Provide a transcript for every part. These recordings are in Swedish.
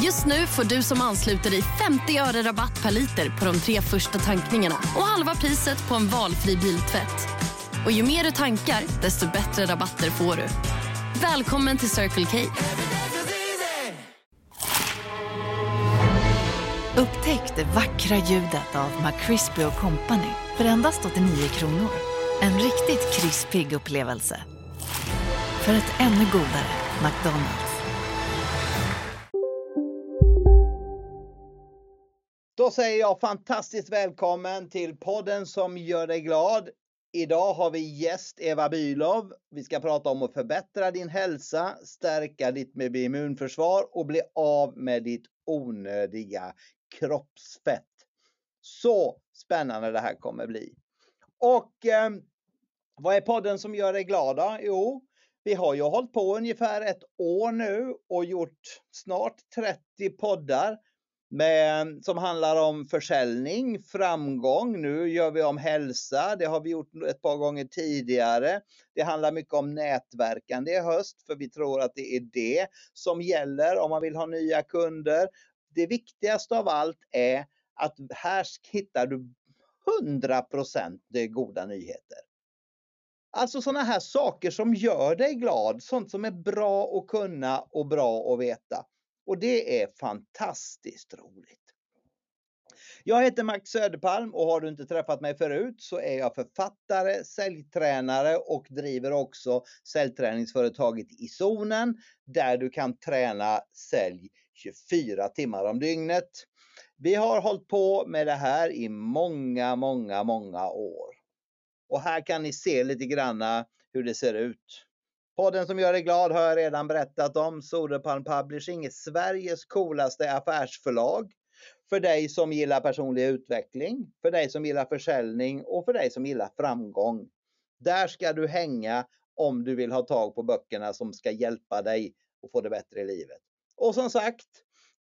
Just nu får du som ansluter dig 50 öre rabatt per liter på de tre första tankningarna och halva priset på en valfri biltvätt. Och ju mer du tankar, desto bättre rabatter får du. Välkommen till Circle K. Upptäck det vackra ljudet av McCrispy Company för endast 89 kronor. En riktigt krispig upplevelse. För ett ännu godare McDonalds. Då säger jag fantastiskt välkommen till podden som gör dig glad. Idag har vi gäst Eva Bylov. Vi ska prata om att förbättra din hälsa, stärka ditt immunförsvar och bli av med ditt onödiga kroppsfett. Så spännande det här kommer bli. Och eh, vad är podden som gör dig glad då? Jo, vi har ju hållit på ungefär ett år nu och gjort snart 30 poddar med, som handlar om försäljning, framgång. Nu gör vi om hälsa. Det har vi gjort ett par gånger tidigare. Det handlar mycket om nätverkande i höst för vi tror att det är det som gäller om man vill ha nya kunder. Det viktigaste av allt är att här hittar du 100% det goda nyheter. Alltså sådana här saker som gör dig glad, sånt som är bra att kunna och bra att veta. Och det är fantastiskt roligt. Jag heter Max Söderpalm och har du inte träffat mig förut så är jag författare, säljtränare och driver också säljträningsföretaget i zonen där du kan träna sälj 24 timmar om dygnet. Vi har hållit på med det här i många, många, många år. Och här kan ni se lite granna hur det ser ut. Podden som gör dig glad har jag redan berättat om. Soderpalm Publishing är Sveriges coolaste affärsförlag. För dig som gillar personlig utveckling, för dig som gillar försäljning och för dig som gillar framgång. Där ska du hänga om du vill ha tag på böckerna som ska hjälpa dig att få det bättre i livet. Och som sagt,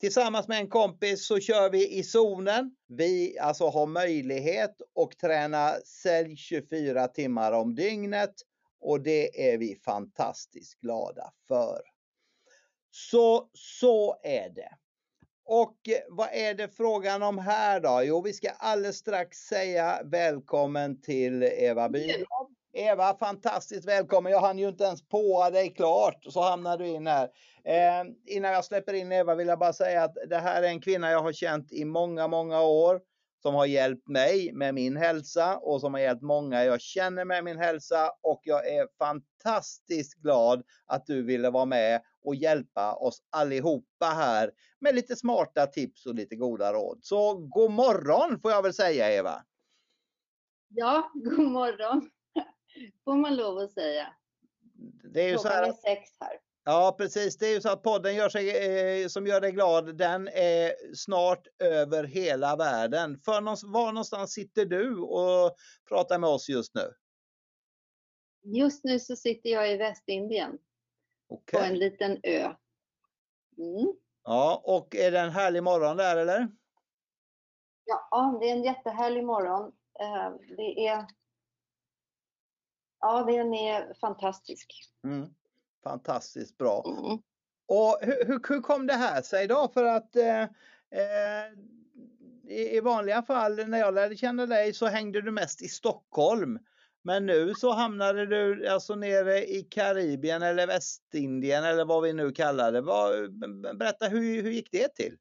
tillsammans med en kompis så kör vi i zonen. Vi alltså har möjlighet att träna sälj 24 timmar om dygnet och det är vi fantastiskt glada för. Så, så är det. Och vad är det frågan om här då? Jo, vi ska alldeles strax säga välkommen till Eva Bylov. Eva, fantastiskt välkommen. Jag hann ju inte ens på dig klart så hamnar du in här. Eh, innan jag släpper in Eva vill jag bara säga att det här är en kvinna jag har känt i många, många år som har hjälpt mig med min hälsa och som har hjälpt många jag känner med min hälsa och jag är fantastiskt glad att du ville vara med och hjälpa oss allihopa här med lite smarta tips och lite goda råd. Så god morgon får jag väl säga Eva. Ja, god morgon får man lov att säga. Det är ju så här... är sex här. Ja, precis. Det är ju så att podden gör sig, eh, som gör dig glad, den är snart över hela världen. För någonstans, var någonstans sitter du och pratar med oss just nu? Just nu så sitter jag i Västindien Okej. på en liten ö. Mm. Ja, och är det en härlig morgon där eller? Ja, det är en jättehärlig morgon. Eh, Det är Ja, den är fantastisk. Mm. Fantastiskt bra. Mm. Och hur, hur, hur kom det här sig då? För att eh, eh, i, vanliga fall när jag lärde känna dig så hängde du mest i Stockholm. Men nu så hamnade du alltså nere i Karibien eller Västindien eller vad vi nu kallar det. Berätta hur, hur gick det till?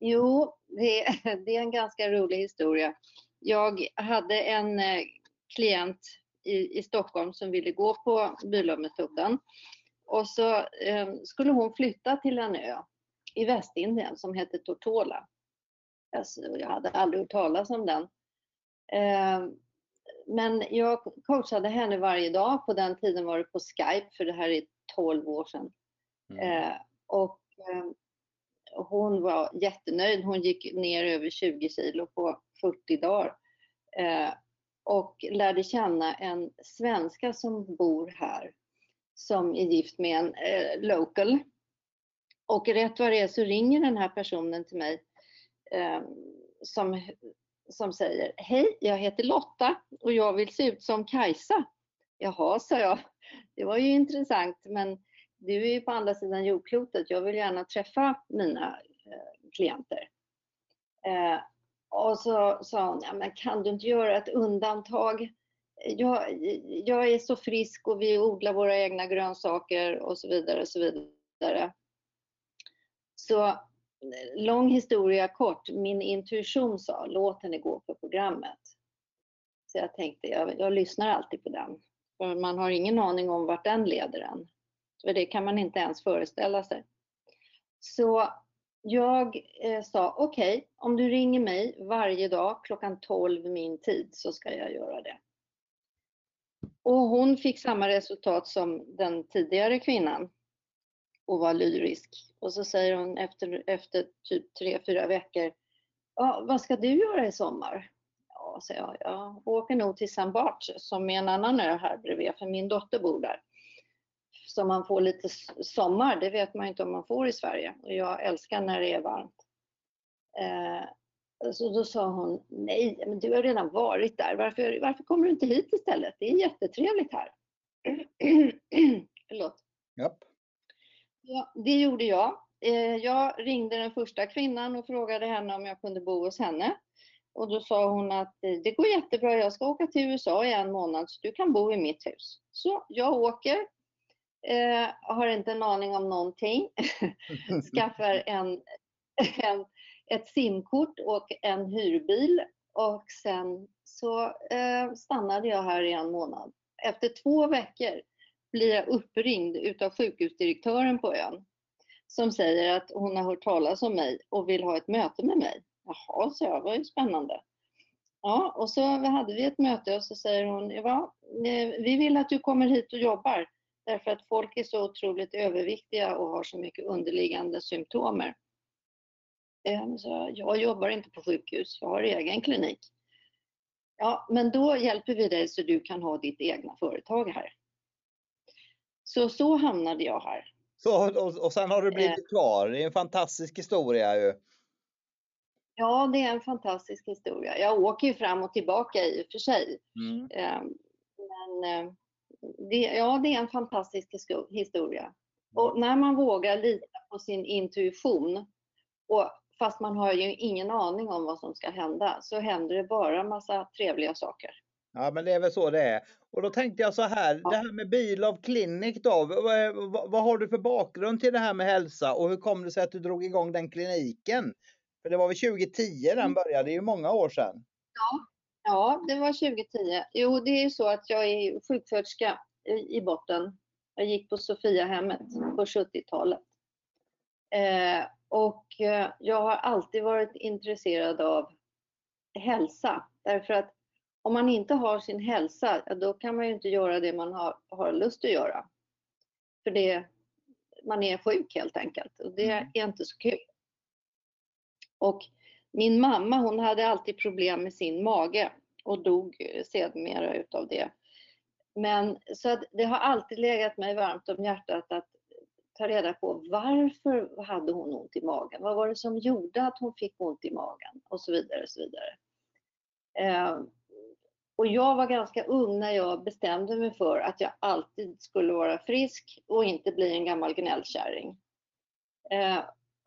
Jo, det, det är en ganska rolig historia. Jag hade en eh, klient i, i Stockholm som ville gå på Bülow-metoden. Och så eh, skulle hon flytta till en ö i Västindien som heter Tortola. Alltså, jag hade aldrig hört talas om den. Eh, men jag coachade henne varje dag. På den tiden var det på Skype, för det här är 12 år sedan. Eh, och eh, hon var jättenöjd. Hon gick ner över 20 kilo på 40 dagar. Och lärde känna en svenska som bor här som är gift med en eh, local. Och rätt vad det är så ringer den här personen till mig eh, som, som säger Hej, jag heter Lotta och jag vill se ut som Kajsa. Jaha, sa jag. Det var ju intressant men du är ju på andra sidan jordklotet. Jag vill gärna träffa mina eh, klienter. Eh, och så sa hon, ja, men kan du inte göra ett undantag? Jag, jag är så frisk och vi odlar våra egna grönsaker och så vidare. Och så vidare. Så lång historia kort, min intuition sa låt henne gå på programmet. Så jag tänkte, jag, jag lyssnar alltid på den. För man har ingen aning om vart den leder en. För det kan man inte ens föreställa sig. Så jag eh, sa okej, okay, om du ringer mig varje dag klockan 12 min tid så ska jag göra det. Och hon fick samma resultat som den tidigare kvinnan och var lyrisk. Och så säger hon efter, efter typ tre, fyra veckor, ah, vad ska du göra i sommar? Ja, säger jag, jag åker nog till St. Bart som är en annan ö här bredvid, för min dotter bor där. Så man får lite sommar, det vet man inte om man får i Sverige. Och jag älskar när det är varmt. Eh, så då sa hon, nej, men du har redan varit där. Varför, varför kommer du inte hit istället? Det är jättetrevligt här. Förlåt. Japp. Ja, det gjorde jag. Eh, jag ringde den första kvinnan och frågade henne om jag kunde bo hos henne. Och då sa hon att eh, det går jättebra, jag ska åka till USA i en månad så du kan bo i mitt hus. Så jag åker, eh, har inte en aning om någonting, skaffar en, en, ett simkort och en hyrbil och sen så eh, stannade jag här i en månad. Efter två veckor blir jag uppringd utav sjukhusdirektören på ön som säger att hon har hört talas om mig och vill ha ett möte med mig. Jaha, så jag, var ju spännande. Ja, och så hade vi ett möte och så säger hon, ja, eh, vi vill att du kommer hit och jobbar därför att folk är så otroligt överviktiga och har så mycket underliggande symptomer. Ehm, så jag jobbar inte på sjukhus, jag har egen klinik. Ja, men då hjälper vi dig så du kan ha ditt egna företag här. Så så hamnade jag här. Så, och, och sen har du blivit eh. kvar. Det är en fantastisk historia ju. Ja, det är en fantastisk historia. Jag åker ju fram och tillbaka i och för sig. Mm. Ehm, men eh, det, ja, det är en fantastisk historia. Och när man vågar lita på sin intuition, och fast man har ju ingen aning om vad som ska hända, så händer det bara massa trevliga saker. Ja, men det är väl så det är. Och då tänkte jag så här, ja. det här med Bilov Clinic då, vad, vad, vad, har du för bakgrund till det här med hälsa och hur kom det sig att du drog igång den kliniken? För det var väl 2010 den mm. började, det är ju många år sedan. Ja, ja det var 2010. Jo, det är ju så att jag är sjuksköterska i botten. Jag gick på Sofiahemmet på 70-talet. Eh, och eh, jag har alltid varit intresserad av hälsa därför att om man inte har sin hälsa, då kan man ju inte göra det man har, har lust att göra. För det, man är sjuk helt enkelt och det mm. är inte så kul. Och min mamma hon hade alltid problem med sin mage och dog sedermera utav det. Men så att det har alltid legat mig varmt om hjärtat att ta reda på varför hade hon ont i magen? Vad var det som gjorde att hon fick ont i magen? Och så vidare. Och så vidare. Eh, och jag var ganska ung när jag bestämde mig för att jag alltid skulle vara frisk och inte bli en gammal gnällkärring. Eh,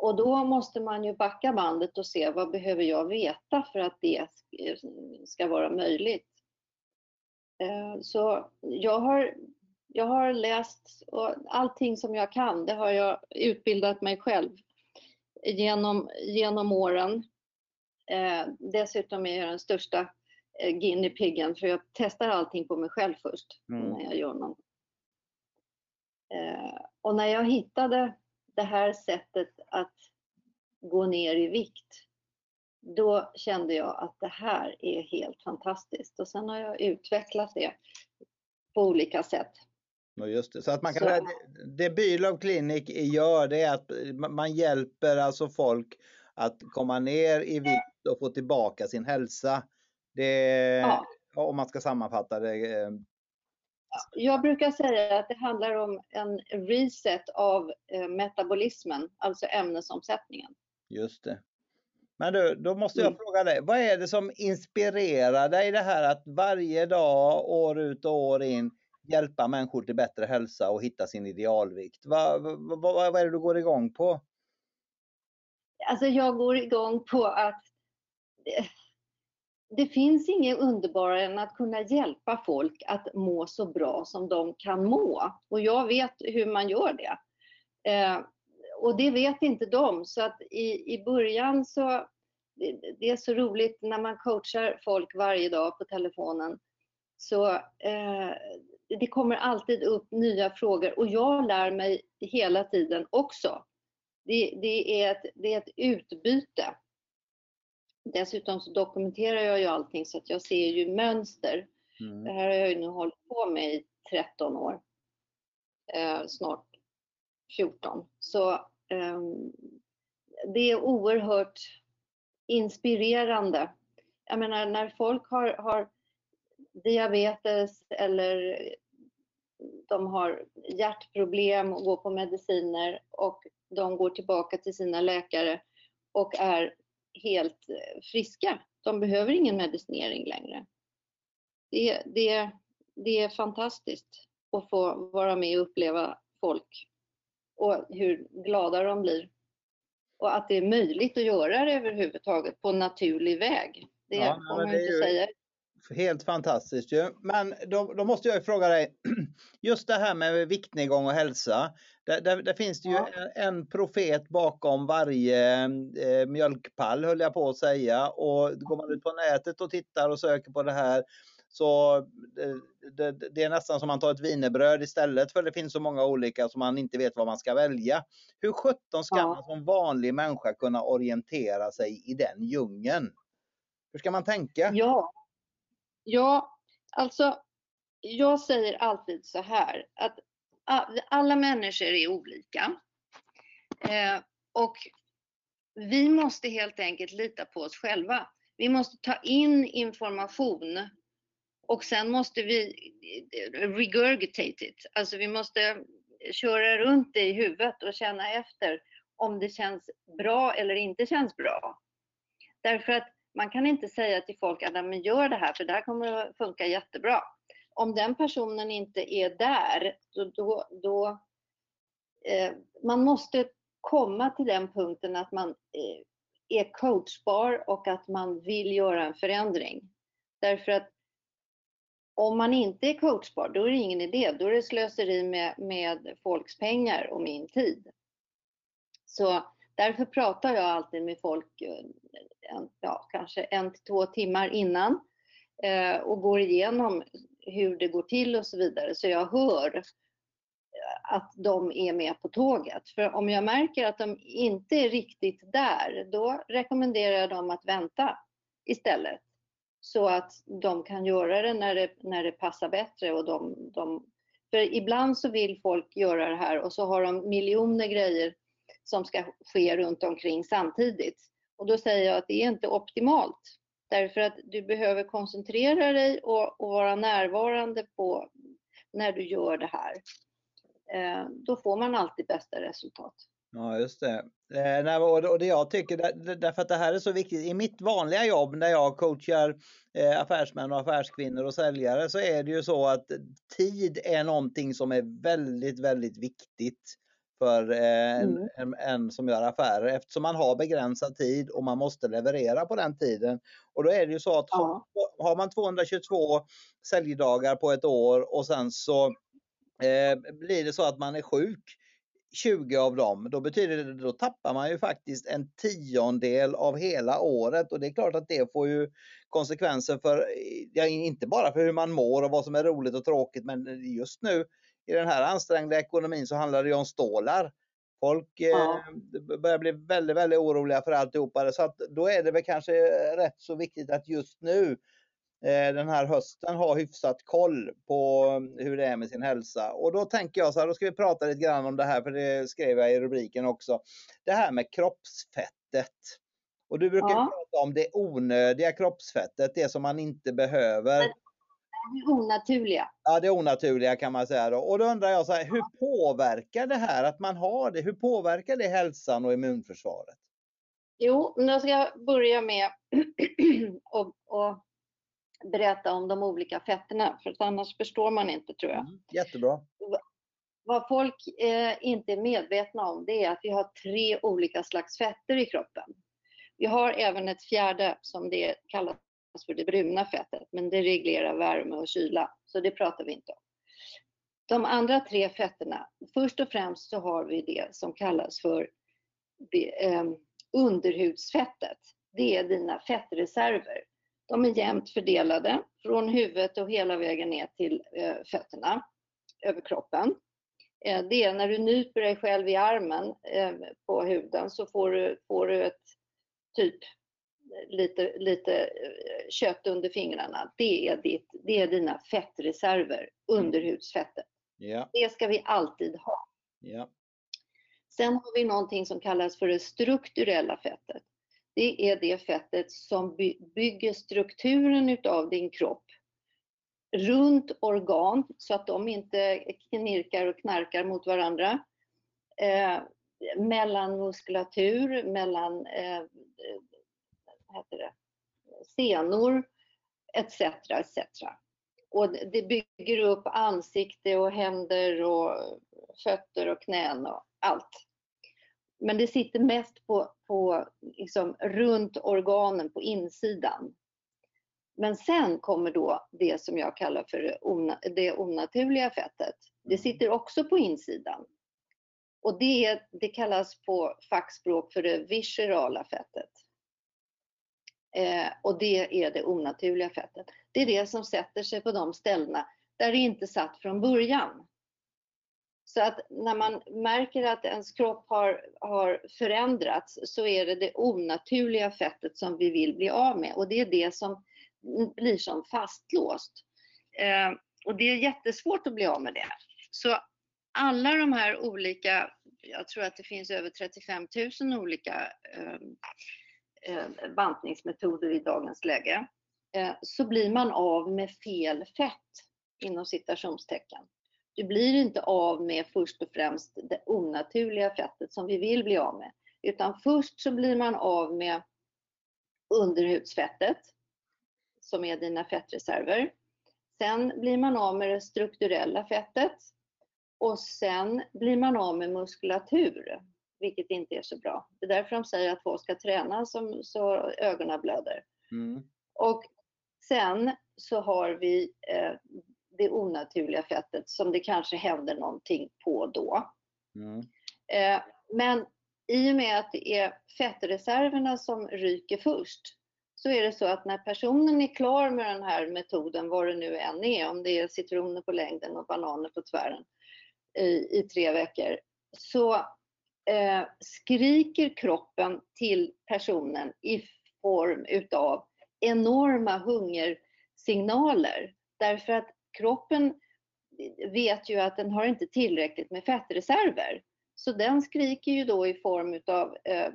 och då måste man ju backa bandet och se vad behöver jag veta för att det ska vara möjligt. Eh, så jag har, jag har läst och allting som jag kan, det har jag utbildat mig själv genom, genom åren. Eh, dessutom är jag den största Eh, guinea piggen för jag testar allting på mig själv först mm. när jag gör något. Och när jag hittade det här sättet att gå ner i vikt, då kände jag att det här är helt fantastiskt och sen har jag utvecklat det på olika sätt. Ja, just det. Så att man kan, Så. det Bylov Clinic gör det är att man hjälper alltså folk att komma ner i vikt att få tillbaka sin hälsa. Det, ja. Om man ska sammanfatta det. Eh. Jag brukar säga att det handlar om en reset av eh, metabolismen, alltså ämnesomsättningen. Just det. Men du, då måste jag mm. fråga dig, vad är det som inspirerar dig det här att varje dag, år ut och år in, hjälpa människor till bättre hälsa och hitta sin idealvikt? Vad, vad, vad, är det du går igång på? Alltså jag går igång på att det, finns inget underbarare än att kunna hjälpa folk att må så bra som de kan må. Och jag vet hur man gör det. Eh, och det vet inte de. Så att i, i början så, det, det, är så roligt när man coachar folk varje dag på telefonen. Så eh, det kommer alltid upp nya frågor och jag lär mig hela tiden också. Det, det, är, ett, det är ett utbyte. Dessutom så dokumenterar jag ju allting så att jag ser ju mönster. Mm. Det här har jag ju nu hållit på med i 13 år. Eh, snart 14. Så eh, det är oerhört inspirerande. Jag menar när folk har, har diabetes eller de har hjärtproblem och går på mediciner och de går tillbaka till sina läkare och är helt friska. De behöver ingen medicinering längre. Det, det, det är fantastiskt att få vara med och uppleva folk och hur glada de blir. Och att det är möjligt att göra det överhuvudtaget på en naturlig väg. Det ja, får man inte ju... säga Helt fantastiskt ju. Men då, då, måste jag fråga dig, just det här med viktnedgång och hälsa. Där, där, där finns det ju en, en, profet bakom varje eh, mjölkpall höll jag på att säga. Och går man ut på nätet och tittar och söker på det här så det, det, det är nästan som man tar ett vinerbröd istället för det finns så många olika som man inte vet vad man ska välja. Hur sjutton ska ja. man som vanlig människa kunna orientera sig i den djungeln? Hur ska man tänka? Ja, Ja, alltså jag säger alltid så här att alla människor är olika. Eh, och vi måste helt enkelt lita på oss själva. Vi måste ta in information och sen måste vi eh, regurgitate it. Alltså vi måste köra runt det i huvudet och känna efter om det känns bra eller inte känns bra. Därför att man kan inte säga till folk att men gör det här för det här kommer att funka jättebra. Om den personen inte är där, då, då, då eh, man måste komma till den punkten att man eh, är coachbar och att man vill göra en förändring. Därför att om man inte är coachbar, då är det ingen idé. Då är det slöseri med, med folks pengar och min tid. Så därför pratar jag alltid med folk eh, en, ja, kanske en till två timmar innan eh, och går igenom hur det går till och så vidare. Så jag hör eh, att de är med på tåget. För om jag märker att de inte är riktigt där, då rekommenderar jag dem att vänta istället. Så att de kan göra det när det, när det passar bättre. Och de, de, för ibland så vill folk göra det här och så har de miljoner grejer som ska ske runt omkring samtidigt. Och då säger jag att det är inte optimalt. Därför att du behöver koncentrera dig och, och vara närvarande på när du gör det här. Eh, då får man alltid bästa resultat. Ja, just det. Eh, och det jag tycker, därför att det här är så viktigt. I mitt vanliga jobb när jag coachar eh, affärsmän och affärskvinnor och säljare så är det ju så att tid är någonting som är väldigt, väldigt viktigt för eh, en, mm. en, en, som gör affärer eftersom man har begränsad tid och man måste leverera på den tiden. Och då är det ju så att ja. har man 222 säljdagar på ett år och sen så eh, blir det så att man är sjuk 20 av dem, då betyder det då tappar man ju faktiskt en tiondel av hela året och det är klart att det får ju konsekvenser för, ja, inte bara för hur man mår och vad som är roligt och tråkigt men just nu i den här ansträngda ekonomin så handlar det ju om stålar. Folk eh, ja. eh, börjar bli väldigt, väldigt oroliga för alltihopa. Så att då är det väl kanske rätt så viktigt att just nu eh, den här hösten ha hyfsat koll på hur det är med sin hälsa. Och då tänker jag så här, då ska vi prata lite grann om det här, för det skrev jag i rubriken också. Det här med kroppsfettet. Och du brukar Ja. prata om det onödiga kroppsfettet, det som man inte behöver. Det onaturliga. Ja, det onaturliga kan man säga då. Och då undrar jag så här, hur påverkar det här att man har det? Hur påverkar det hälsan och immunförsvaret? Jo, nu ska jag börja med att berätta om de olika fetterna, för annars förstår man inte tror jag. Mm, jättebra. Vad folk eh, inte är medvetna om det är att vi har tre olika slags fetter i kroppen. Vi har även ett fjärde som det kallas Alltså för det bruna fettet, men det reglerar värme och kyla, så det pratar vi inte om. De andra tre fetterna, först och främst så har vi det som kallas för ehm, underhudsfettet. Det är dina fettreserver. De är jämnt fördelade från huvudet och hela vägen ner till eh, fötterna, över kroppen. Eh, det är när du nyper dig själv i armen eh, på huden så får du, får du ett typ lite, lite eh, kött under fingrarna. Det är, ditt, det är dina fettreserver, underhudsfettet. Ja, Det ska vi alltid ha. ja. Sen har vi någonting som kallas för det strukturella fettet. Det är det fettet som by- bygger strukturen utav din kropp runt organ så att de inte knirkar och knarkar mot varandra. Eh, mellan muskulatur, mellan eh, heter det, senor etc. etc. Och det bygger upp ansikte och händer och fötter och knän och allt. Men det sitter mest på, på liksom runt organen på insidan. Men sen kommer då det som jag kallar för det ona- det onaturliga fettet. Det sitter också på insidan. Och det, det kallas på fackspråk för det viscerala fettet. Eh, och det är det onaturliga fettet. Det är det som sätter sig på de ställena där det inte satt från början. Så att när man märker att ens kropp har, har förändrats så är det det onaturliga fettet som vi vill bli av med och det är det som blir som fastlåst. Eh, och det är jättesvårt att bli av med det. Så alla de här olika, jag tror att det finns över 35 000 olika eh, Eh, bantningsmetoder i dagens läge, eh, så blir man av med fel fett inom citationstecken. Du blir inte av med först och främst det onaturliga fettet som vi vill bli av med, utan först så blir man av med underhudsfettet som är dina fettreserver. Sen blir man av med det strukturella fettet och sen blir man av med muskulatur, vilket inte är så bra. Det är därför de säger att folk ska träna som, så ögonen blöder. Mm. Och sen så har vi eh, det onaturliga fettet som det kanske händer någonting på då. Mm. Eh, men i och med att det är fettreserverna som ryker först så är det så att när personen är klar med den här metoden, vad det nu än är, om det är citroner på längden och bananer på tvären i, i tre veckor, så eh, skriker kroppen till personen i form utav enorma hungersignaler. Därför att kroppen vet ju att den har inte tillräckligt med fettreserver. Så den skriker ju då i form utav eh,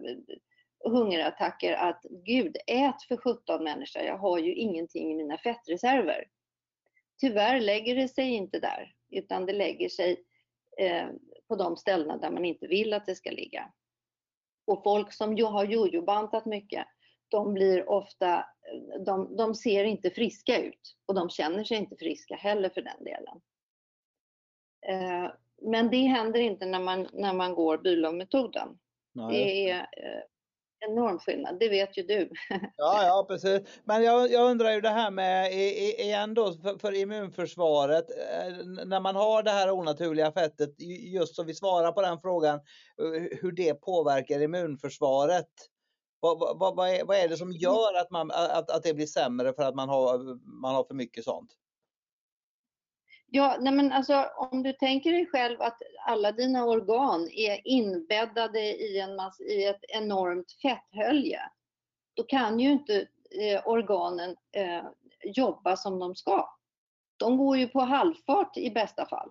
hungerattacker att Gud, ät för 17 människor, jag har ju ingenting i mina fettreserver. Tyvärr lägger det sig inte där, utan det lägger sig eh, på de ställena där man inte vill att det ska ligga. Och folk som har jojobantat mycket, de blir ofta, de, de ser inte friska ut och de känner sig inte friska heller för den delen. Eh, men det händer inte när man, när man går Bülow-metoden. Ja, Det är eh, enorm skillnad, det vet ju du. Ja, ja precis. Men jag, jag undrar ju det här med igen då för, för immunförsvaret. eh, När man har det här onaturliga fettet, ju- just så vi svarar på den frågan, eh, hur det påverkar immunförsvaret. Vad, vad, vad, vad, är, vad är det som gör att, man, att, att det blir sämre för att man har, man har för mycket sånt? Ja, nej men alltså om du tänker dig själv att alla dina organ är inbäddade i, en mass, i ett enormt fetthölje, då kan ju inte eh, organen eh, jobba som de ska. De går ju på halvfart i bästa fall.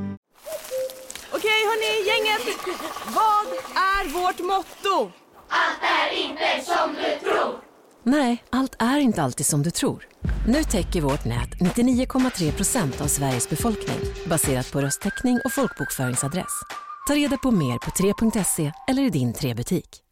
Hörni, gänget. Vad är vårt motto? Nej, allt är inte alltid som du tror. Nu täcker vårt nät 99,3 procent av Sveriges befolkning baserat på röstteckning och folkbokföringsadress. Ta reda på mer på 3.se eller i din 3-butik.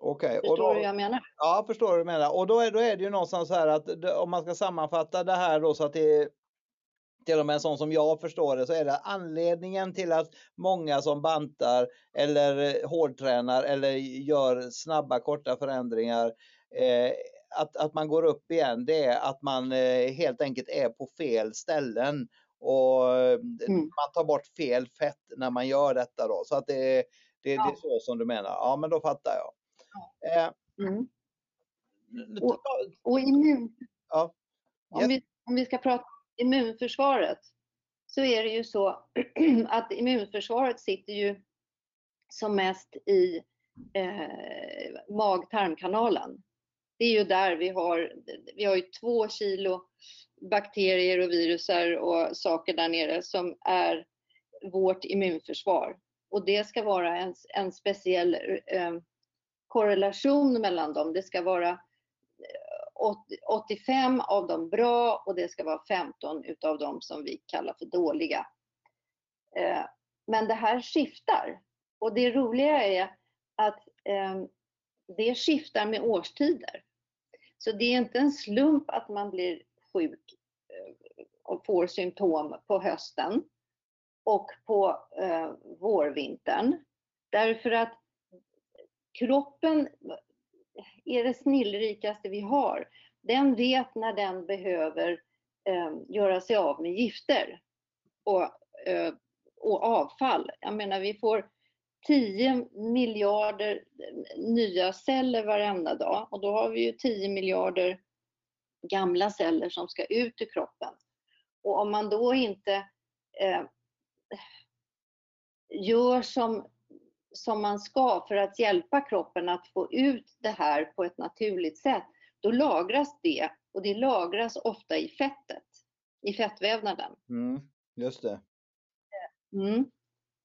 Okej, och Förstår du hur jag menar? ja, förstår vad du menar. Och då är, då är det ju någonstans så här att om man ska sammanfatta det här då så att det till och med en sån som jag förstår det så är det anledningen till att många som bantar eller eh, hårdtränar eller gör snabba korta förändringar eh, att, att man går upp igen det är att man eh, helt enkelt är på fel ställen och eh, man tar bort fel fett när man gör detta då. Så att det, det, det är så som du menar. Ja men då fattar jag. Eh, Mm. Och, och immun, ja. om, Yes. vi, om vi ska prata immunförsvaret så är det ju så att immunförsvaret sitter ju som mest i eh, mag-tarmkanalen. Det är ju där vi har, vi har ju två kilo bakterier och viruser och saker där nere som är vårt immunförsvar. Och det ska vara en, en speciell eh, korrelation mellan dem. Det ska vara 85 av dem bra och det ska vara 15 utav dem som vi kallar för dåliga. Eh, men det här skiftar. Och det roliga är att ehm, det skiftar med årstider. Så det är inte en slump att man blir sjuk eh, och får symptom på hösten och på eh, vårvintern. Därför att kroppen är det snillrikaste vi har. Den vet när den behöver eh, göra sig av med gifter och, eh, och avfall. Jag menar, vi får 10 miljarder eh, nya celler varenda dag och då har vi ju 10 miljarder gamla celler som ska ut ur kroppen. Och om man då inte eh, gör som, som man ska för att hjälpa kroppen att få ut det här på ett naturligt sätt, då lagras det och det lagras ofta i fettet, i fettvävnaden. Mm, just det. Mm.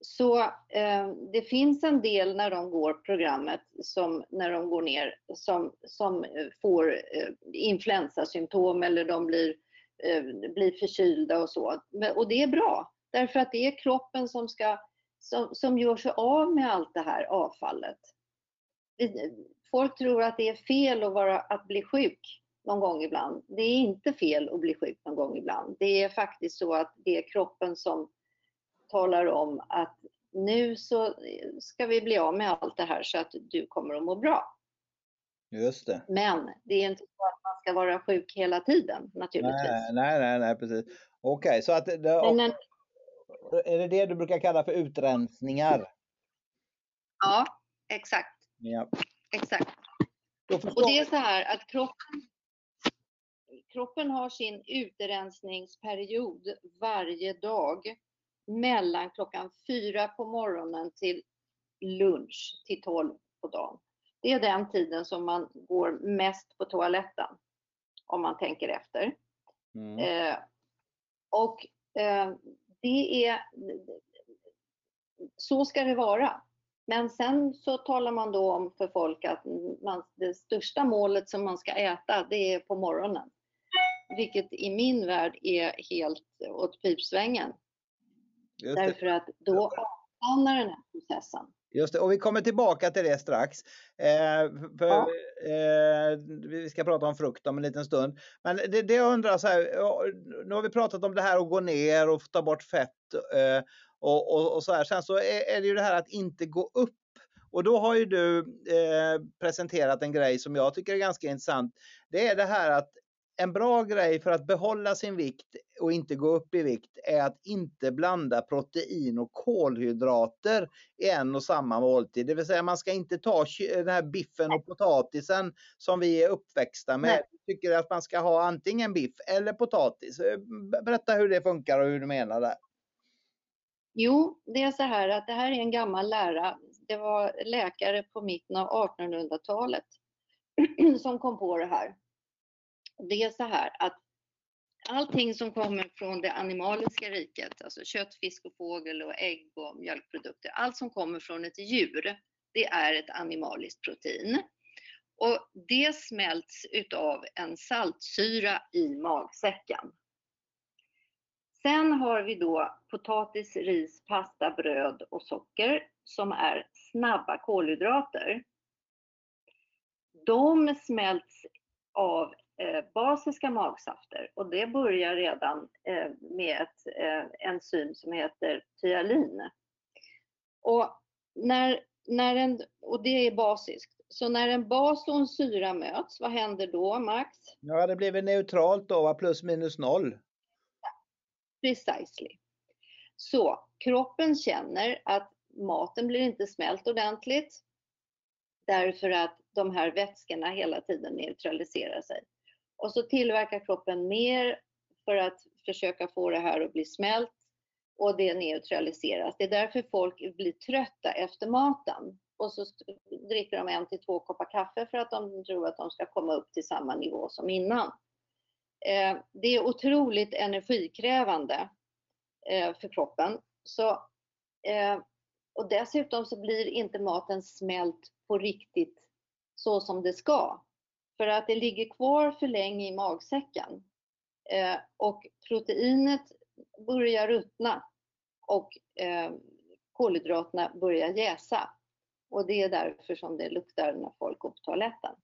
Så eh, det finns en del när de går programmet, som, när de går ner, som, som eh, får eh, influensasymptom eller de blir, eh, blir förkylda och så. Men, och det är bra, därför att det är kroppen som, ska, som, som gör sig av med allt det här avfallet. Folk tror att det är fel att, vara, att bli sjuk någon gång ibland. Det är inte fel att bli sjuk någon gång ibland. Det är faktiskt så att det är kroppen som talar om att nu så ska vi bli av med allt det här så att du kommer att må bra. Just det. Men det är inte så att man ska vara sjuk hela tiden naturligtvis. Nej, nej, nej, nej precis. Okej, så att det, Men en, är det det du brukar kalla för utrensningar? ja, exakt. Ja. exakt. Och det är så här att kroppen, kroppen har sin utrensningsperiod varje dag mellan klockan fyra på morgonen till lunch till 12 på dagen. Det är den tiden som man går mest på toaletten om man tänker efter. Mm. Eh, och eh, det är, så ska det vara. Men sen så talar man då om för folk att man, det största målet som man ska äta, det är på morgonen. Vilket i min värld är helt åt pipsvängen. Därför att då avstannar den här processen. Just det, och vi kommer tillbaka till det strax. Eh, för, Ja. eh, vi ska prata om frukt om en liten stund. Men det, det jag undrar så här, nu har vi pratat om det här att gå ner och ta bort fett eh, och, och, och så här. Sen så är, är det ju det här att inte gå upp. Och då har ju du eh, presenterat en grej som jag tycker är ganska intressant. Det är det här att en bra grej för att behålla sin vikt och inte gå upp i vikt är att inte blanda protein och kolhydrater i en och samma måltid. Det vill säga man ska inte ta den här biffen och potatisen som vi är uppväxta med. Nej. Vi tycker att man ska ha antingen biff eller potatis. Eh, Berätta hur det funkar och hur du menar det. Jo, det är så här att det här är en gammal lära. Det var läkare på mitten av 1800-talet som kom på det här. Det är så här att allting som kommer från det animaliska riket, alltså kött, fisk och fågel och ägg och mjölkprodukter, allt som kommer från ett djur, det är ett animaliskt protein. Och det smälts utav en saltsyra i magsäcken. Sen har vi då potatis, ris, pasta, bröd och socker som är snabba kolhydrater. De smälts av basiska magsafter och det börjar redan eh, med ett eh, enzym som heter tyalin. Och, när, när en, och det är basiskt. Så när en bas och en syra möts, vad händer då Max? Ja, det blir väl neutralt då, plus minus noll. Precisely. Så kroppen känner att maten blir inte smält ordentligt därför att de här vätskorna hela tiden neutraliserar sig. Och så tillverkar kroppen mer för att försöka få det här att bli smält och det neutraliseras. Det är därför folk blir trötta efter maten och så dricker de en till två koppar kaffe för att de tror att de ska komma upp till samma nivå som innan. Eh, det är otroligt energikrävande eh, för kroppen. Så, eh, och dessutom så blir inte maten smält på riktigt så som det ska. För att det ligger kvar för länge i magsäcken. Och proteinet börjar ruttna och kolhydraterna börjar jäsa. Och det är därför som det luktar när folk går på toaletten.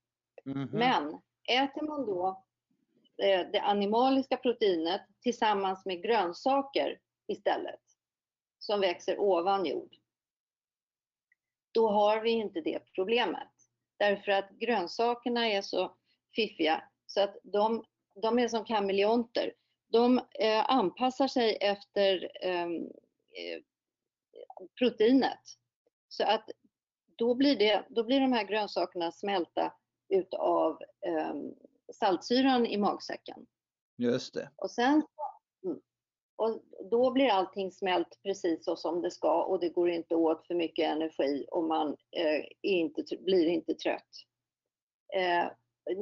Mm -hmm. Men äter man då det animaliska proteinet tillsammans med grönsaker istället, som växer ovan jord, då har vi inte det problemet. Därför att grönsakerna är så fiffiga så att de, de är som kameleonter. De eh, anpassar sig efter ehm, eh, proteinet. Så att då blir, det, då blir de här grönsakerna smälta utav eh, saltsyran i magsäcken. Just det. Och sen och då blir allting smält precis så som det ska och det går inte åt för mycket energi och man eh, inte, blir inte trött. Eh,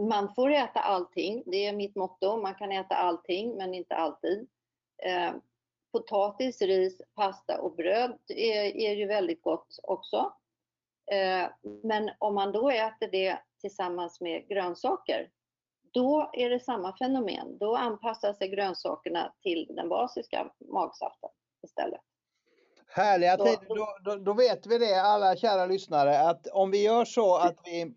man får äta allting, det är mitt motto. Man kan äta allting men inte alltid. Eh, potatis, ris, pasta och bröd är, är ju väldigt gott också. Eh, men om man då äter det tillsammans med grönsaker då är det samma fenomen. Då anpassar sig grönsakerna till den basiska magsaften istället. Härliga tider. Då, då, då, vet vi det alla kära lyssnare att om vi gör så att vi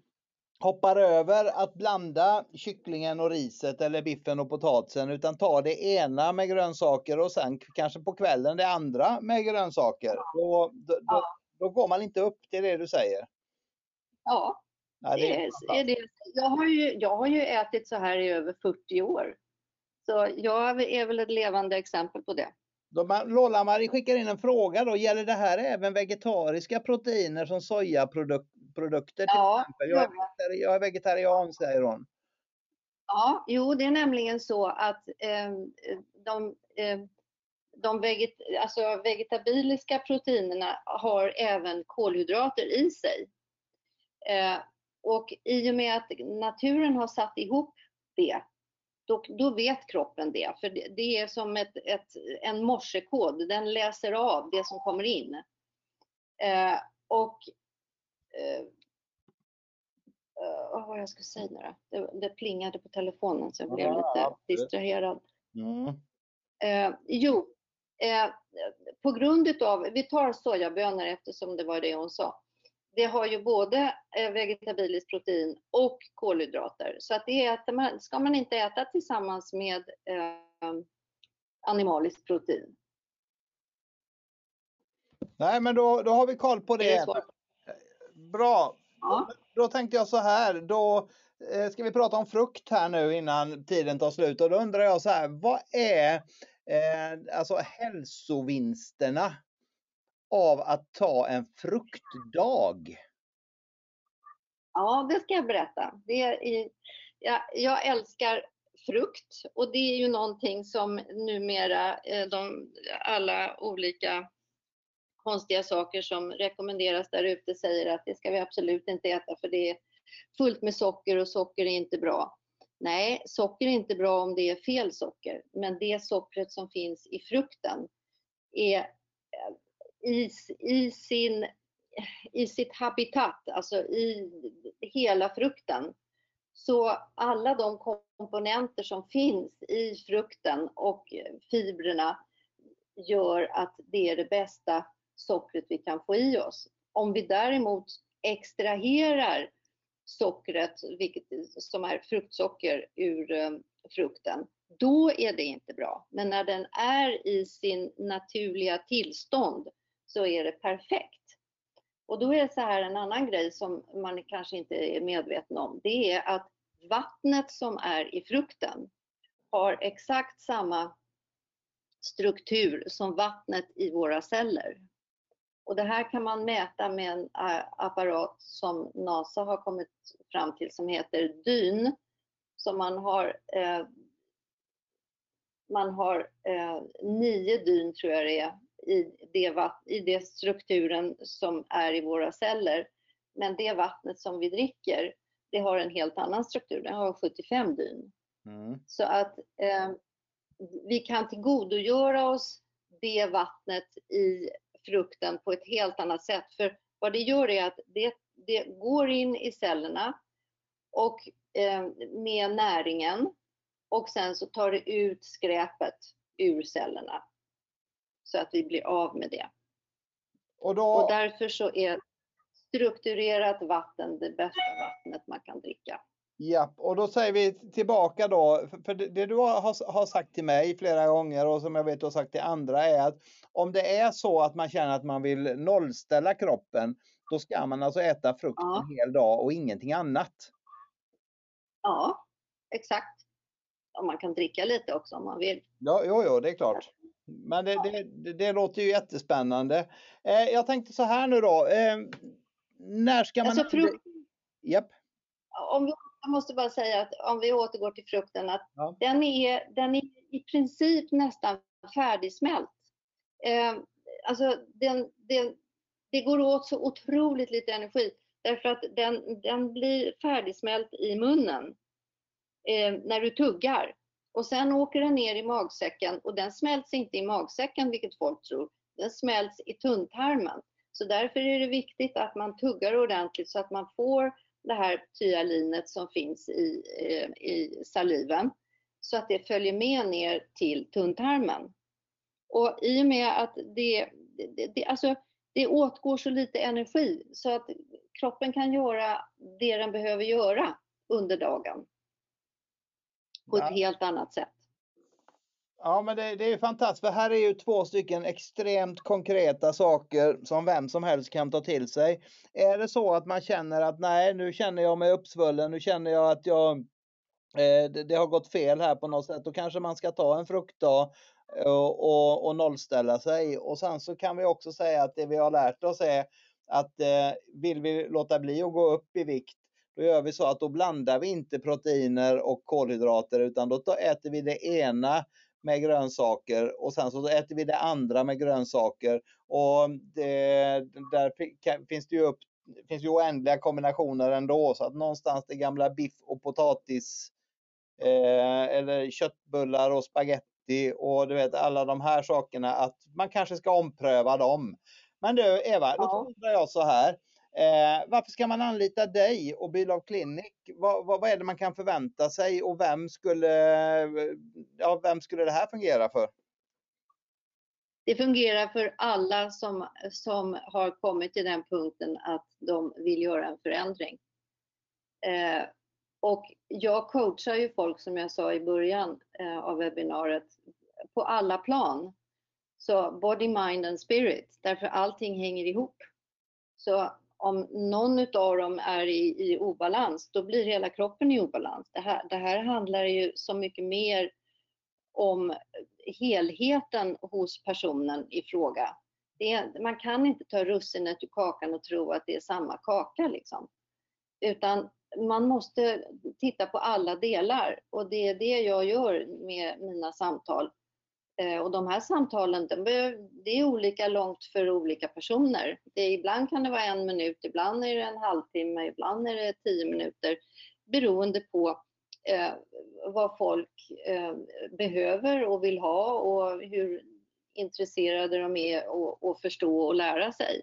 hoppar över att blanda kycklingen och riset eller biffen och potatisen utan tar det ena med grönsaker och sen kanske på kvällen det andra med grönsaker. Då, då, ja. då går man inte upp till det du säger. Ja, Ja, det är, är det. Jag, har ju, jag har ju ätit så här i över 40 år. Så jag är väl ett levande exempel på det. Lola-Marie skickar in en fråga då. Gäller det här även vegetariska proteiner som sojaprodukter? Ja, Jag är, jag är vegetarian säger hon. Ja, jo det är nämligen så att eh, de, eh, de veget, alltså vegetabiliska proteinerna har även kolhydrater i sig. Eh, och i och med att naturen har satt ihop det, då, då vet kroppen det. För det, det är som ett, ett, en morsekod, den läser av det som kommer in. Eh, och eh, uh, vad jag ska säga nu? Det, det plingade på telefonen så jag blev lite distraherad. Mm. Eh, jo, eh, på grund utav, vi tar sojabönor eftersom det var det hon sa det har ju både eh, vegetabiliskt protein och kolhydrater. Så att det äter man, ska man inte äta tillsammans med eh, animaliskt protein. Nej, men då, då har vi koll på det. det Bra. Ja. Då tänkte jag så här, då eh, ska vi prata om frukt här nu innan tiden tar slut och då undrar jag så här, vad är eh, alltså hälsovinsterna av att ta en fruktdag? Ja, det ska jag berätta. Det är, jag, jag älskar frukt och det är ju någonting som numera eh, de, alla olika konstiga saker som rekommenderas där ute säger att det ska vi absolut inte äta för det är fullt med socker och socker är inte bra. Nej, socker är inte bra om det är fel socker, men det sockret som finns i frukten är eh, i, i, sin, i sitt habitat, alltså i hela frukten. Så alla de komponenter som finns i frukten och fibrerna gör att det är det bästa sockret vi kan få i oss. Om vi däremot extraherar sockret, vilket, som är fruktsocker, ur eh, frukten, då är det inte bra. Men när den är i sin naturliga tillstånd så är det perfekt. Och då är det så här en annan grej som man kanske inte är medveten om. Det är att vattnet som är i frukten har exakt samma struktur som vattnet i våra celler. Och det här kan man mäta med en äh, apparat som NASA har kommit fram till som heter DYN. Som man har, eh, man har eh, nio dyn tror jag det är i det, i det strukturen som är i våra celler. Men det vattnet som vi dricker, det har en helt annan struktur. Det har 75 dyn. Mm. Så att eh, vi kan tillgodogöra oss det vattnet i frukten på ett helt annat sätt. För vad det gör är att det, det går in i cellerna och eh, med näringen och sen så tar det ut skräpet ur cellerna så att vi blir av med det. Och, då... och därför så är strukturerat vatten det bästa vattnet man kan dricka. Ja, och då säger vi tillbaka då, för det, du har, har, sagt till mig flera gånger och som jag vet du har sagt till andra är att om det är så att man känner att man vill nollställa kroppen, då ska man alltså äta frukt ja. en hel dag och ingenting annat. Ja, exakt. Och man kan dricka lite också om man vill. Ja, jo, jo det är klart. Men det, det, det, låter ju jättespännande. Eh, jag tänkte så här nu då. Eh, när ska man... Alltså frukt... Japp. Om vi, jag måste bara säga att om vi återgår till frukten, att ja. den, är, den är i princip nästan färdigsmält. Eh, alltså den, den, det går åt så otroligt lite energi därför att den, den blir färdigsmält i munnen eh, när du tuggar. Och sen åker den ner i magsäcken och den smälts inte i magsäcken, vilket folk tror. Den smälts i tunntarmen. Så därför är det viktigt att man tuggar ordentligt så att man får det här tyalinet som finns i, eh, i saliven så att det följer med ner till tunntarmen. Och i och med att det, det, det, alltså, det åtgår så lite energi så att kroppen kan göra det den behöver göra under dagen på ett helt annat sätt. Ja, men det, det är fantastiskt, för här är ju två stycken extremt konkreta saker som vem som helst kan ta till sig. Är det så att man känner att nej, nu känner jag mig uppsvullen, nu känner jag att jag eh, det, det, har gått fel här på något sätt, då kanske man ska ta en fruktdag och, och, och nollställa sig. Och sen så kan vi också säga att det vi har lärt oss är att eh, vill vi låta bli att gå upp i vikt då gör vi så att då blandar vi inte proteiner och kolhydrater utan då äter vi det ena med grönsaker och sen så äter vi det andra med grönsaker. Och det, där finns det ju upp, finns ju oändliga kombinationer ändå så att någonstans det gamla biff och potatis eh, eller köttbullar och spaghetti och du vet alla de här sakerna att man kanske ska ompröva dem. Men du Eva, då undrar jag så här. Eh, varför ska man anlita dig och Bylov Clinic? Vad, va, vad, är det man kan förvänta sig och vem skulle, eh, ja, vem skulle det här fungera för? Det fungerar för alla som, som har kommit till den punkten att de vill göra en förändring. Eh, och jag coachar ju folk som jag sa i början eh, av webbinariet på alla plan. Så body, mind and spirit, därför allting hänger ihop. Så om någon av dem är i, i obalans, då blir hela kroppen i obalans. Det här, det här handlar ju så mycket mer om helheten hos personen i fråga. Är, man kan inte ta russinet ur kakan och tro att det är samma kaka liksom. Utan man måste titta på alla delar och det är det jag gör med mina samtal. Eh, och de här samtalen, det är olika långt för olika personer. Det, ibland kan det vara en minut, ibland är det en halvtimme, ibland är det tio minuter beroende på eh, vad folk eh, behöver och vill ha och hur intresserade de är att förstå och lära sig.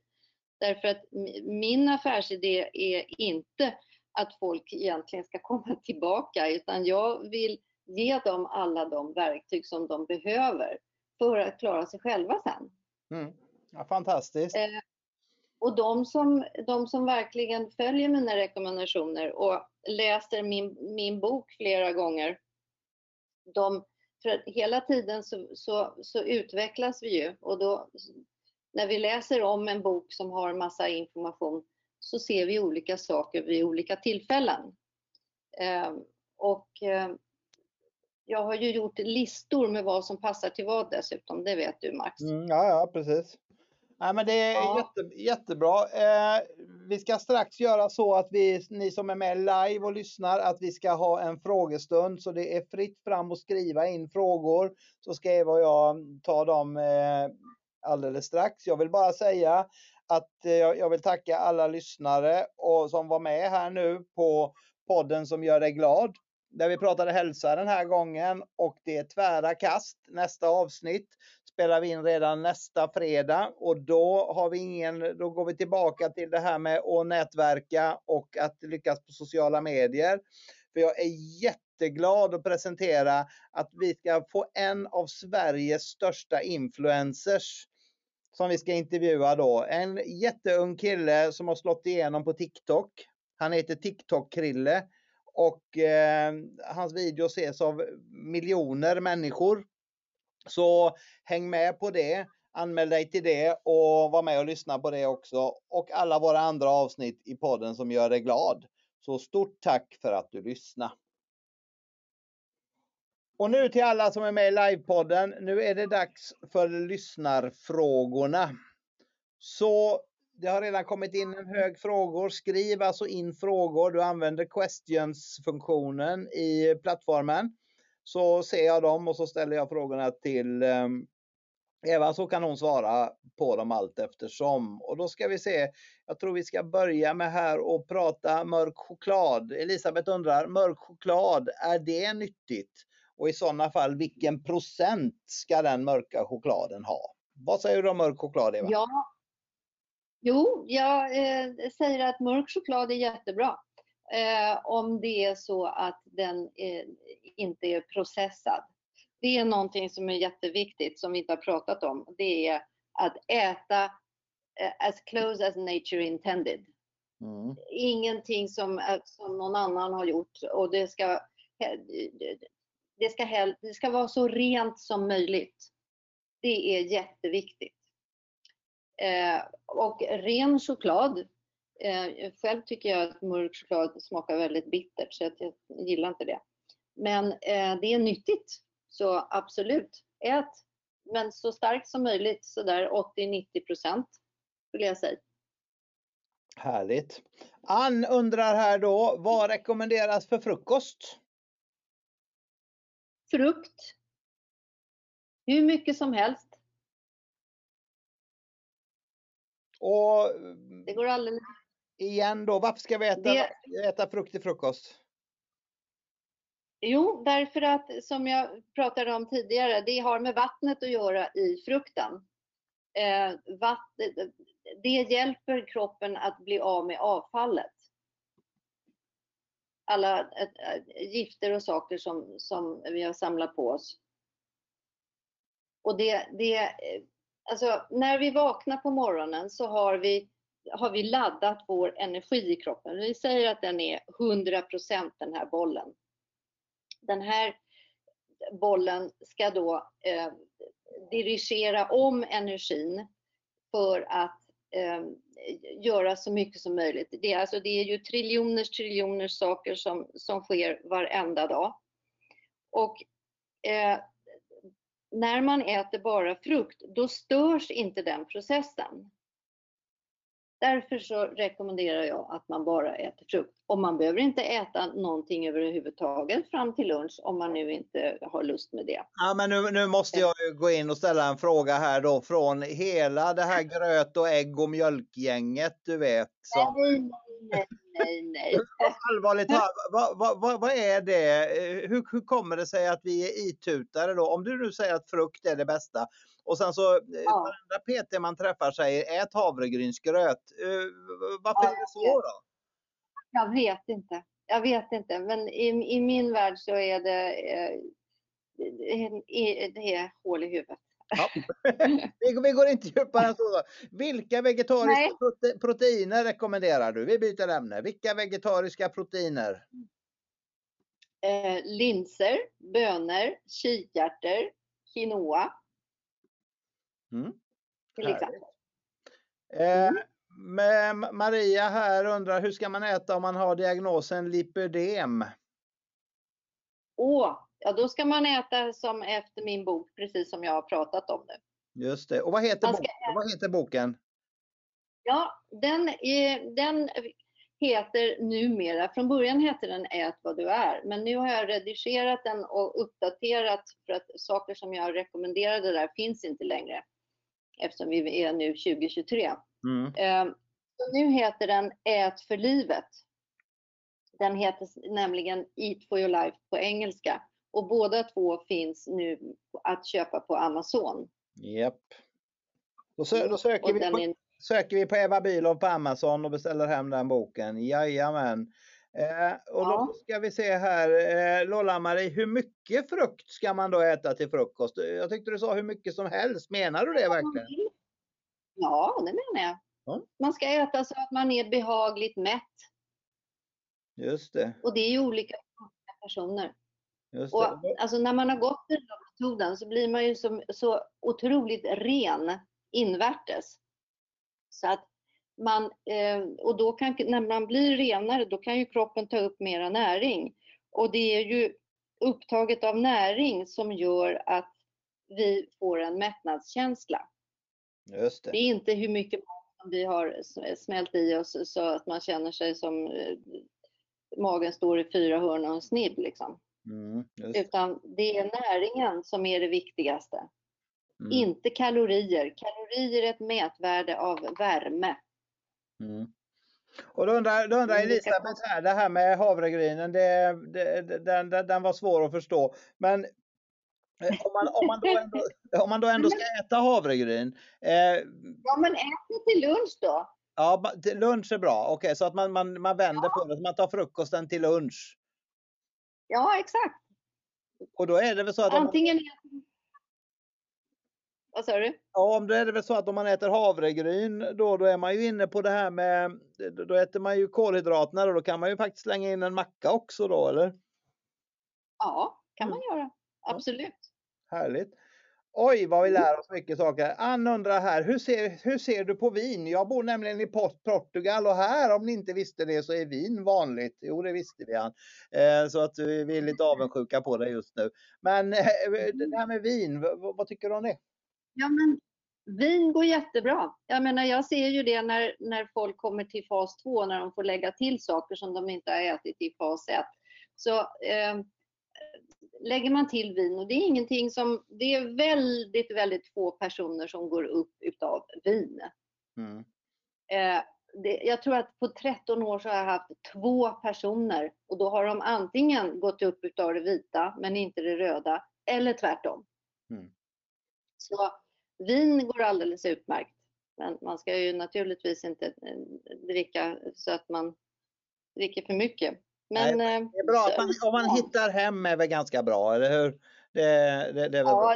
Därför att min affärsidé är inte att folk egentligen ska komma tillbaka utan jag vill ge dem alla de verktyg som de behöver för att klara sig själva sen. Mm. Ja, fantastiskt. Eh, och de som, de som verkligen följer mina rekommendationer och läser min, min bok flera gånger, de, för hela tiden så, så, så utvecklas vi ju och då när vi läser om en bok som har massa information så ser vi olika saker vid olika tillfällen. Eh, och eh, jag har ju gjort listor med vad som passar till vad dessutom, det vet du Max. Mm, ja, ja, precis. Nej, men det är ja. jätte, jättebra. Eh, vi ska strax göra så att vi, ni som är med live och lyssnar, att vi ska ha en frågestund. Så det är fritt fram att skriva in frågor. Så ska Eva och jag ta dem eh, alldeles strax. Jag vill bara säga att eh, jag vill tacka alla lyssnare och som var med här nu på podden som gör dig glad där vi pratade hälsa den här gången och det är tvära kast. Nästa avsnitt spelar vi in redan nästa fredag och då har vi ingen, då går vi tillbaka till det här med att nätverka och att lyckas på sociala medier. För jag är jätteglad att presentera att vi ska få en av Sveriges största influencers som vi ska intervjua då. En jätteung kille som har slått igenom på TikTok. Han heter TikTok-Krille och eh, hans video ses av miljoner människor. Så häng med på det. Anmäl dig till det och var med och lyssna på det också. Och alla våra andra avsnitt i podden som gör dig glad. Så stort tack för att du lyssnade. Och nu till alla som är med i livepodden. Nu är det dags för lyssnarfrågorna. Så det har redan kommit in en hög frågor. Skriv alltså in frågor. Du använder questions-funktionen i plattformen. Så ser jag dem och så ställer jag frågorna till ehm, Eva så kan hon svara på dem allt eftersom. Och då ska vi se. Jag tror vi ska börja med här och prata mörk choklad. Elisabeth undrar, mörk choklad, är det nyttigt? Och i sådana fall, vilken procent ska den mörka chokladen ha? Vad säger du om mörk choklad Eva? Ja, Jo, jag eh, säger att mörk choklad är jättebra. Eh, om det är så att den eh, inte är processad. Det är någonting som är jätteviktigt som vi inte har pratat om. Det är att äta eh, as close as nature intended. Mm. Ingenting som, som någon annan har gjort och det ska, det, ska, det ska vara så rent som möjligt. Det är jätteviktigt. Eh, och ren choklad. Eh, själv tycker jag att mörk choklad smakar väldigt bittert så jag gillar inte det. Men eh, det är nyttigt. Så absolut, ät. Men så starkt som möjligt, sådär 80-90 procent skulle jag säga. Härligt. Ann undrar här då, vad rekommenderas för frukost? Frukt. Hur mycket som helst. Och det går alldeles... Igen då, varför ska vi äta, det... äta frukt till frukost? Jo, därför att som jag pratade om tidigare, det har med vattnet att göra i frukten. Eh, vatten, det hjälper kroppen att bli av med avfallet. Alla äh, gifter och saker som, som vi har samlat på oss. Och det, det alltså när vi vaknar på morgonen så har vi, har vi laddat vår energi i kroppen. Vi säger att den är 100% den här bollen. Den här bollen ska då eh, dirigera om energin för att eh, göra så mycket som möjligt. Det är, alltså, det är ju triljoners triljoners saker som, som sker varenda dag. Och eh, när man äter bara frukt, då störs inte den processen. Därför så rekommenderar jag att man bara äter frukt. Och man behöver inte äta någonting överhuvudtaget fram till lunch om man nu inte har lust med det. Ja, men nu, nu måste jag ju gå in och ställa en fråga här då från hela det här gröt och ägg och mjölkgänget du vet. Som... Nej, nej, nej, nej. Allvarligt vad, vad, vad, vad är det? Hur, hur kommer det sig att vi är itutare då? Om du nu säger att frukt är det bästa och sen så ja. varenda PT man träffar säger ät havregrynsgröt. Varför ja, är det så då? Jag vet inte. Jag vet inte, men i, i min värld så är det, eh, det är hål i huvudet. Ja. vi, vi, går inte djupare än så. Vilka vegetariska prote proteiner rekommenderar du? Vi byter ämne. Vilka vegetariska proteiner? Eh, linser, bönor, kikärtor, quinoa. Mm. Till exempel. Eh, mm. Maria här undrar hur ska man äta om man har diagnosen lipödem? Åh, ja då ska man äta som efter min bok, precis som jag har pratat om nu. Just det. Och vad heter, boken? vad heter boken? Ja, den, är, den heter numera, från början hette den Ät vad du är, men nu har jag redigerat den och uppdaterat för att saker som jag rekommenderade där finns inte längre eftersom vi är nu 2023. Mm. Så nu heter den Ät för livet. Den heter nämligen Eat for your life på engelska och båda två finns nu att köpa på Amazon. Japp. Då, sö då söker, vi på, är... söker vi på Eva Bülow på Amazon och beställer hem den boken. Jajamän. Eh, och ja. då ska vi se här, eh, Lolla-Marie, hur mycket frukt ska man då äta till frukost? Jag tyckte du sa hur mycket som helst, menar du det verkligen? Ja, det menar jag. Ja. Man ska äta så att man är behagligt mätt. Just det. Och det är ju olika personer. Och, alltså, när man har gått den metoden så blir man ju så, så otroligt ren invärtes. Så att man, eh, och då kan, när man blir renare, då kan ju kroppen ta upp mera näring. Och det är ju upptaget av näring som gör att vi får en mättnadskänsla. Just det. det är inte hur mycket mat vi har smält i oss så att man känner sig som eh, magen står i fyra hörn och en snibb. Liksom. Mm, Utan det är näringen som är det viktigaste. Mm. Inte kalorier. Kalorier är ett mätvärde av värme. Mm. Och då undrar, då undrar Elisabeth här, det här med havregrynen, det, det, den, den var svår att förstå. Men eh, om man, om man, då, ändå, om man då ändå ska äta havregryn. Eh, ja men ät det till lunch då. Ja, till lunch är bra. Okej, okay, så att man, man, man vänder ja. på det, så man tar frukosten till lunch. Ja, exakt. Och då är det väl så att... Antingen... Vad sa du? Ja, om det är det väl så att om man äter havregryn då, då är man ju inne på det här med, då äter man ju kolhydraterna och då kan man ju faktiskt slänga in en macka också då, eller? Ja, kan man mm. göra. Absolut. Härligt. Oj, vad vi lär oss mycket saker. Ann undrar här, hur ser, hur ser du på vin? Jag bor nämligen i Portugal och här, om ni inte visste det, så är vin vanligt. Jo, det visste vi Ann. Eh, så att vi är lite avundsjuka på det just nu. Men eh, det här med vin, vad, vad, tycker du om det? Ja, men vin går jättebra. Jag menar, jag ser ju det när, när folk kommer till fas 2, när de får lägga till saker som de inte har ätit i fas 1. Så eh, lägger man till vin och det är ingenting som, det är väldigt, väldigt få personer som går upp utav vin. Mm. Eh, det, jag tror att på 13 år så har jag haft två personer och då har de antingen gått upp utav det vita men inte det röda eller tvärtom. Mm. Så vin går alldeles utmärkt. Men man ska ju naturligtvis inte eh, dricka så att man dricker för mycket. Men, Nej, det är bra, man, om man hittar hem är väl ganska bra, eller hur? Det, det, det är väl ja,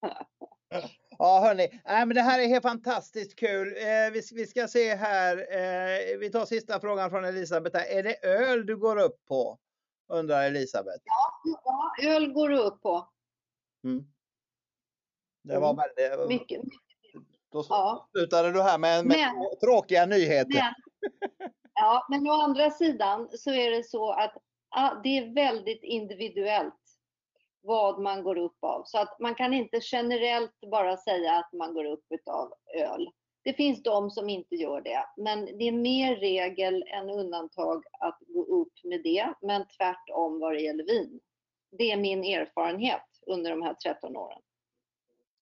bra. Ja hörni, Nej, men det här är helt fantastiskt kul. Eh, vi, vi, ska se här, eh, vi tar sista frågan från Elisabeth. Här. Är det öl du går upp på? Undrar Elisabeth. Ja, ja öl går du upp på. Mm. Det var mm. väldigt, mycket, Då Ja. slutade du här med, med Men- tråkiga nyheter. Men, ja, men å andra sidan så är det så att det är väldigt individuellt vad man går upp av. Så att man kan inte generellt bara säga att man går upp av öl. Det finns de som inte gör det, men det är mer regel än undantag att gå upp med det, men tvärtom vad det gäller vin. Det är min erfarenhet under de här 13 åren.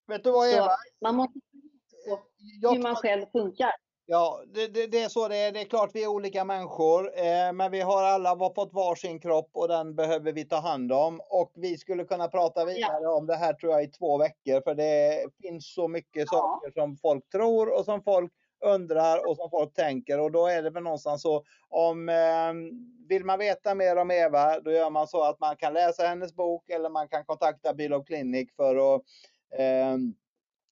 Vet du vad Eva? Så man måste på Jag hur man själv funkar. Ja, det, det, det är så det är. Det är klart vi är olika människor, eh, men vi har alla var- fått varsin kropp och den behöver vi ta hand om. Och vi skulle kunna prata vidare om det här tror jag i två veckor, för det finns så mycket saker som folk tror och som folk undrar och som folk tänker och då är det väl någonstans så om eh, vill man veta mer om Eva, då gör man så att man kan läsa hennes bok eller man kan kontakta Bilog Clinic för att eh,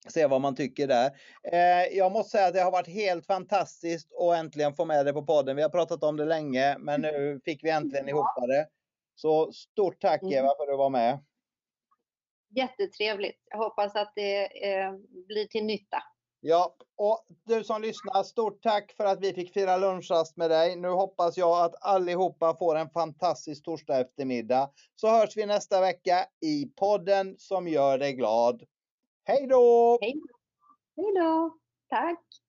se vad man tycker där. Eh, jag måste säga att det har varit helt fantastiskt att äntligen få med det på podden. Vi har pratat om det länge, men nu fick vi äntligen ihop det. Så stort tack Mm. Eva för att du var med. Jättetrevligt. Jag hoppas att det eh, blir till nytta. Ja, och du som lyssnar, stort tack för att vi fick fira lunchrast med dig. Nu hoppas jag att allihopa får en fantastisk torsdag eftermiddag. Så hörs vi nästa vecka i podden som gör dig glad. Hej då! Hej då! Tack!